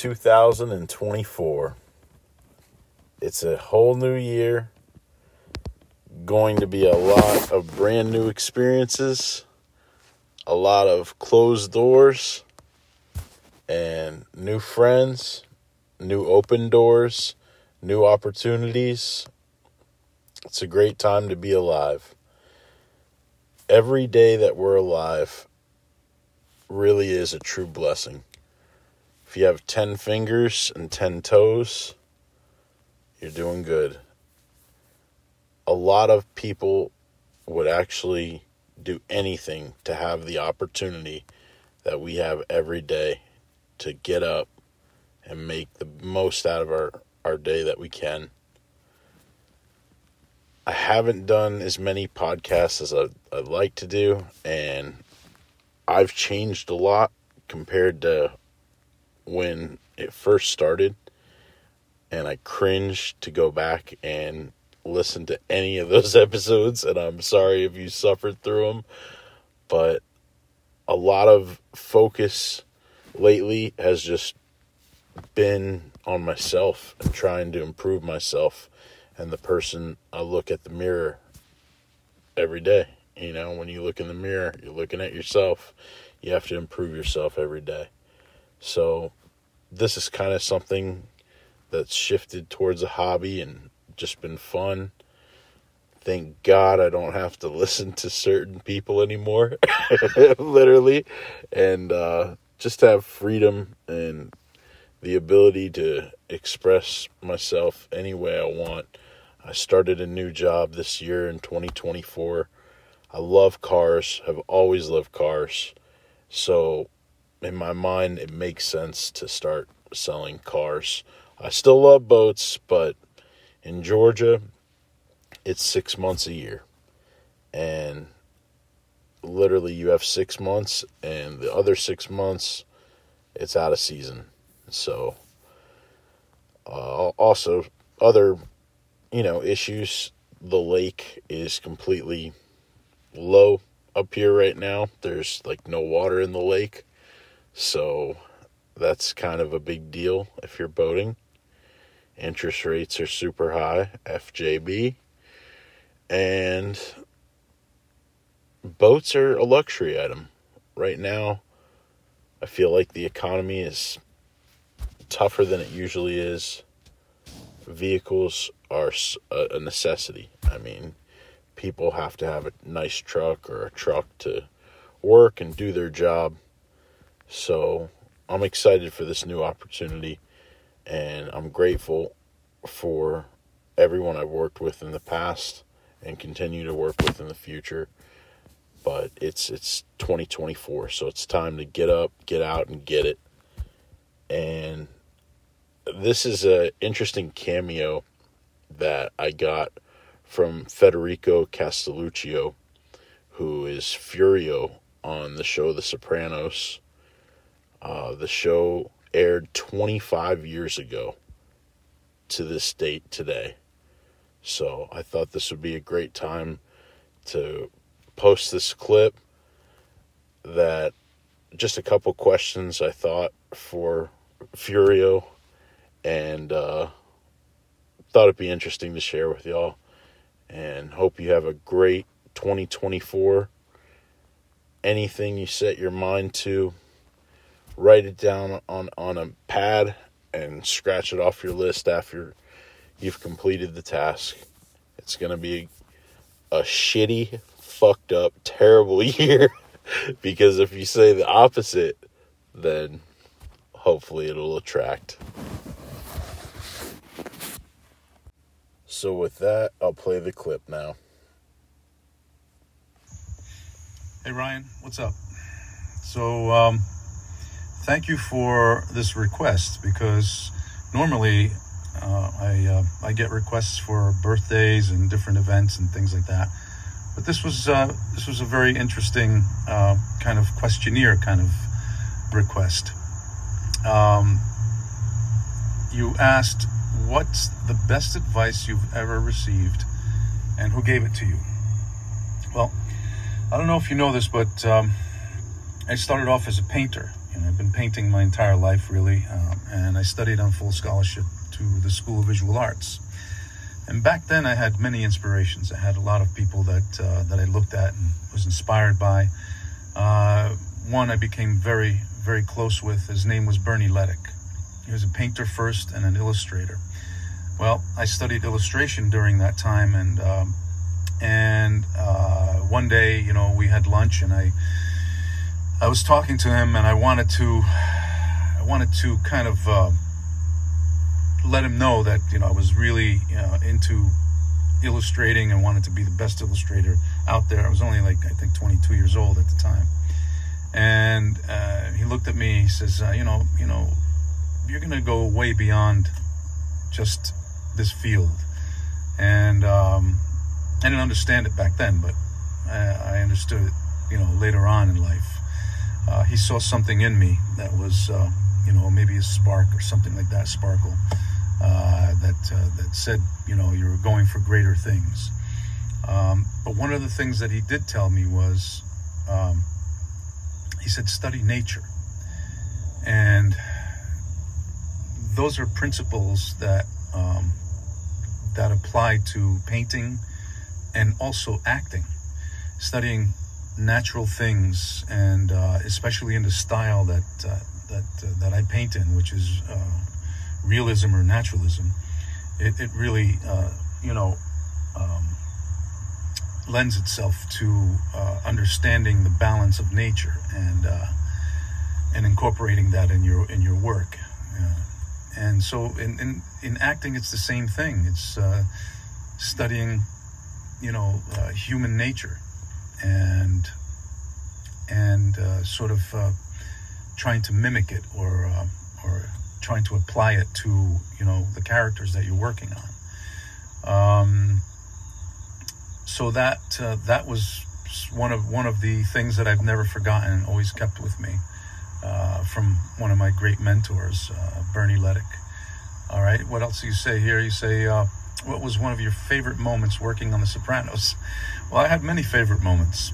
to 2024. It's a whole new year. Going to be a lot of brand new experiences, a lot of closed doors, and new friends, new open doors, new opportunities. It's a great time to be alive. Every day that we're alive really is a true blessing. If you have 10 fingers and 10 toes, you're doing good. A lot of people would actually do anything to have the opportunity that we have every day to get up and make the most out of our, our day that we can. I haven't done as many podcasts as I, I'd like to do, and I've changed a lot compared to when it first started, and I cringe to go back and listen to any of those episodes. And I'm sorry if you suffered through them, but a lot of focus lately has just been on myself and trying to improve myself and the person I look at the mirror every day. You know, when you look in the mirror, you're looking at yourself. You have to improve yourself every day. So this is kind of something that's shifted towards a hobby and just been fun. Thank God I don't have to listen to certain people anymore, literally, and uh, just have freedom and the ability to express myself any way I want. I started a new job this year in 2024. I love cars, have always loved cars. So in my mind, it makes sense to start selling cars. I still love boats, but in Georgia, it's six months a year. And literally, you have six months, and the other six months, it's out of season. So, uh, also, other, you know, issues. The lake is completely low up here right now. There's like no water in the lake. So that's kind of a big deal if you're boating. Interest rates are super high, FJB. And boats are a luxury item. Right now, I feel like the economy is tougher than it usually is. Vehicles are a necessity. I mean, people have to have a nice truck or a truck to work and do their job. So I'm excited for this new opportunity and I'm grateful for everyone I've worked with in the past and continue to work with in the future. But it's it's 2024, so it's time to get up, get out and get it. And this is a interesting cameo that I got from Federico Castelluccio, who is Furio on the show The Sopranos. Uh, the show aired 25 years ago to this date today. So I thought this would be a great time to post this clip that just a couple questions I thought for Furio and uh, thought it'd be interesting to share with y'all. And hope you have a great 2024. Anything you set your mind to, write it down on, on a pad and scratch it off your list after you've completed the task. It's going to be a shitty, fucked up, terrible year because if you say the opposite, then hopefully it'll attract. So, with that, I'll play the clip now. Hey, Ryan, what's up? So, um, thank you for this request because normally uh, I, uh, I get requests for birthdays and different events and things like that. But this was uh, this was a very interesting uh, kind of questionnaire kind of request. Um, you asked what's the best advice you've ever received and who gave it to you? Well, I don't know if you know this, but um, I started off as a painter. Know, I've been painting my entire life, really, um, and I studied on full scholarship to the School of Visual Arts. And back then, I had many inspirations. I had a lot of people that uh, that I looked at and was inspired by. Uh, one I became very, very close with. His name was Bernie Leduc. He was a painter first and an illustrator. Well, I studied illustration during that time, and um, and uh, one day, you know, we had lunch, and I I was talking to him, and I wanted to I wanted to kind of uh, let him know that you know I was really uh, into illustrating and wanted to be the best illustrator out there. I was only like I think 22 years old at the time, and uh, he looked at me. He says, uh, "You know, you know, you're to go way beyond just this field. And um, I didn't understand it back then, but I, I understood it, you know, later on in life. Uh, he saw something in me that was, uh, you know, maybe a spark or something like that, sparkle, uh, that uh, that said, you know, you're going for greater things. Um, but one of the things that he did tell me was, um, he said, study nature, and those are principles that um, that apply to painting and also acting, studying natural things, and uh, especially in the style that uh, that uh, that I paint in, which is uh, realism or naturalism. It, it really, uh, you know, um, lends itself to understanding the balance of nature and and incorporating that in your in your work and so in, in, in acting it's the same thing it's studying you know human nature and and uh, sort of uh, trying to mimic it or uh, or trying to apply it to you know the characters that you're working on um, so that uh, that was one of one of the things that I've never forgotten and always kept with me uh, from one of my great mentors, uh, Bernie Leduc. All right, what else do you say here? You say, what was one of your favorite moments working on The Sopranos? Well, I had many favorite moments.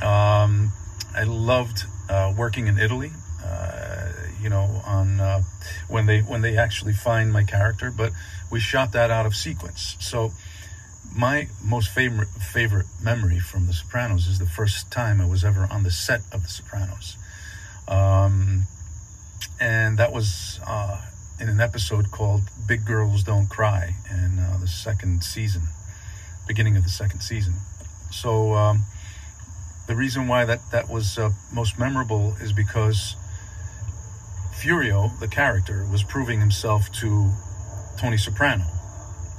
Um, I loved uh, working in Italy. Uh, you know, on uh, when they when they actually find my character, but we shot that out of sequence. So my most favorite favorite memory from The Sopranos is the first time I was ever on the set of The Sopranos. Um, and that was uh, in an episode called Big Girls Don't Cry in uh, the second season, beginning of the second season. So um, the reason why that, that was uh, most memorable is because Furio, the character, was proving himself to Tony Soprano.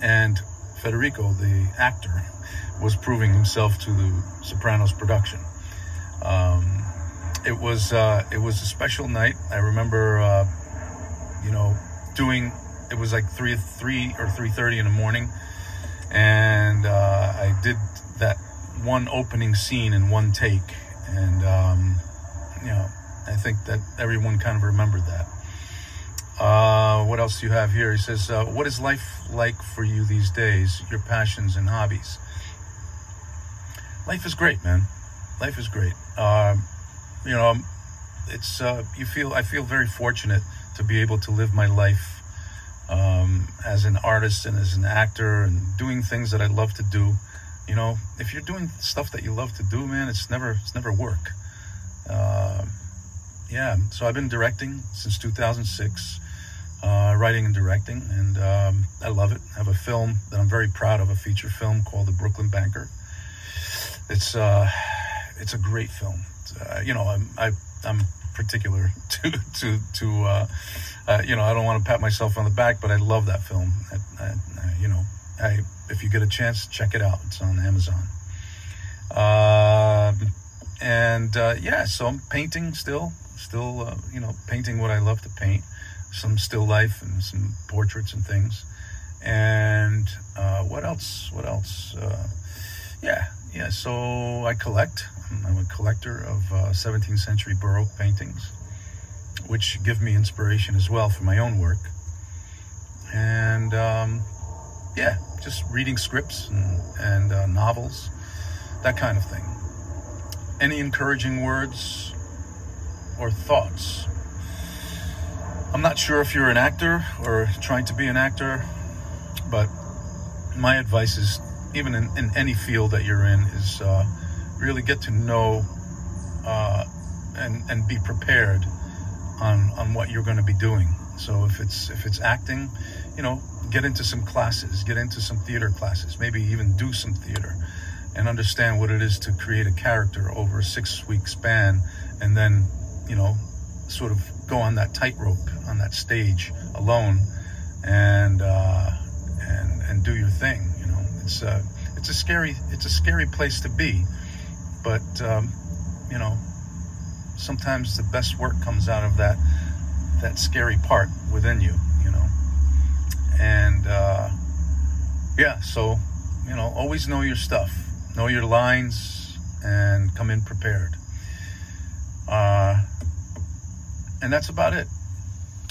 And Federico, the actor, was proving himself to the Sopranos production. Um, it was uh, it was a special night. I remember, uh, you know, doing. It was like three three or three thirty in the morning, and uh, I did one opening scene in one take, and um, you know, I think that everyone kind of remembered that. Uh, what else do you have here? He says, uh, "What is life like for you these days? Your passions and hobbies." Life is great, man. Life is great. Um, you know, it's uh, you feel I feel very fortunate to be able to live my life um, as an artist and as an actor and doing things that I love to do. You know, if you're doing stuff that you love to do, man, it's never it's never work. Uh, yeah, so I've been directing since 2006, uh, writing and directing, and um, I love it. I have a film that I'm very proud of, a feature film called The Brooklyn Banker. It's uh, it's a great film uh, you know, I'm I, I'm particular to to to uh, uh, you know, I don't want to pat myself on the back, but I love that film. I, I, you know, I if you get a chance, check it out. It's on Amazon. Uh, and uh, yeah, so I'm painting still, still uh, you know, painting what I love to paint, some still life and some portraits and things. And uh, what else? What else? Uh, yeah, yeah. So I collect. I'm a collector of uh, 17th century Baroque paintings, which give me inspiration as well for my own work. And um, yeah, just reading scripts and, and uh, novels, that kind of thing. Any encouraging words? or thoughts. I'm not sure if you're an actor or trying to be an actor, but my advice is, even in, in any field that you're in, is uh, really get to know uh, and and be prepared on on what you're going to be doing. So if it's if it's acting, you know, get into some classes, get into some theater classes, maybe even do some theater, and understand what it is to create a character over a six week span, and then you know, sort of go on that tightrope on that stage alone, and uh, and and do your thing. You know, it's a it's a scary it's a scary place to be, but um, you know, sometimes the best work comes out of that that scary part within you, you know. And uh, yeah, so you know, always know your stuff, know your lines, and come in prepared. Uh, and that's about it.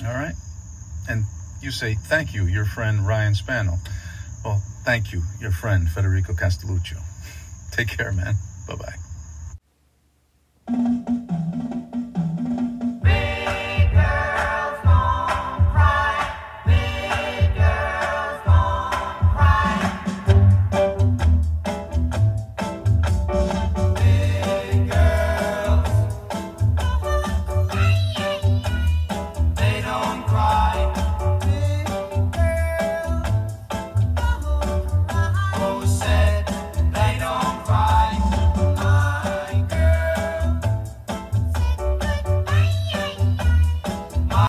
All right. And you say thank you, your friend Ryan Spano. Well, thank you, your friend Federico Castelluccio. Take care, man. Bye bye.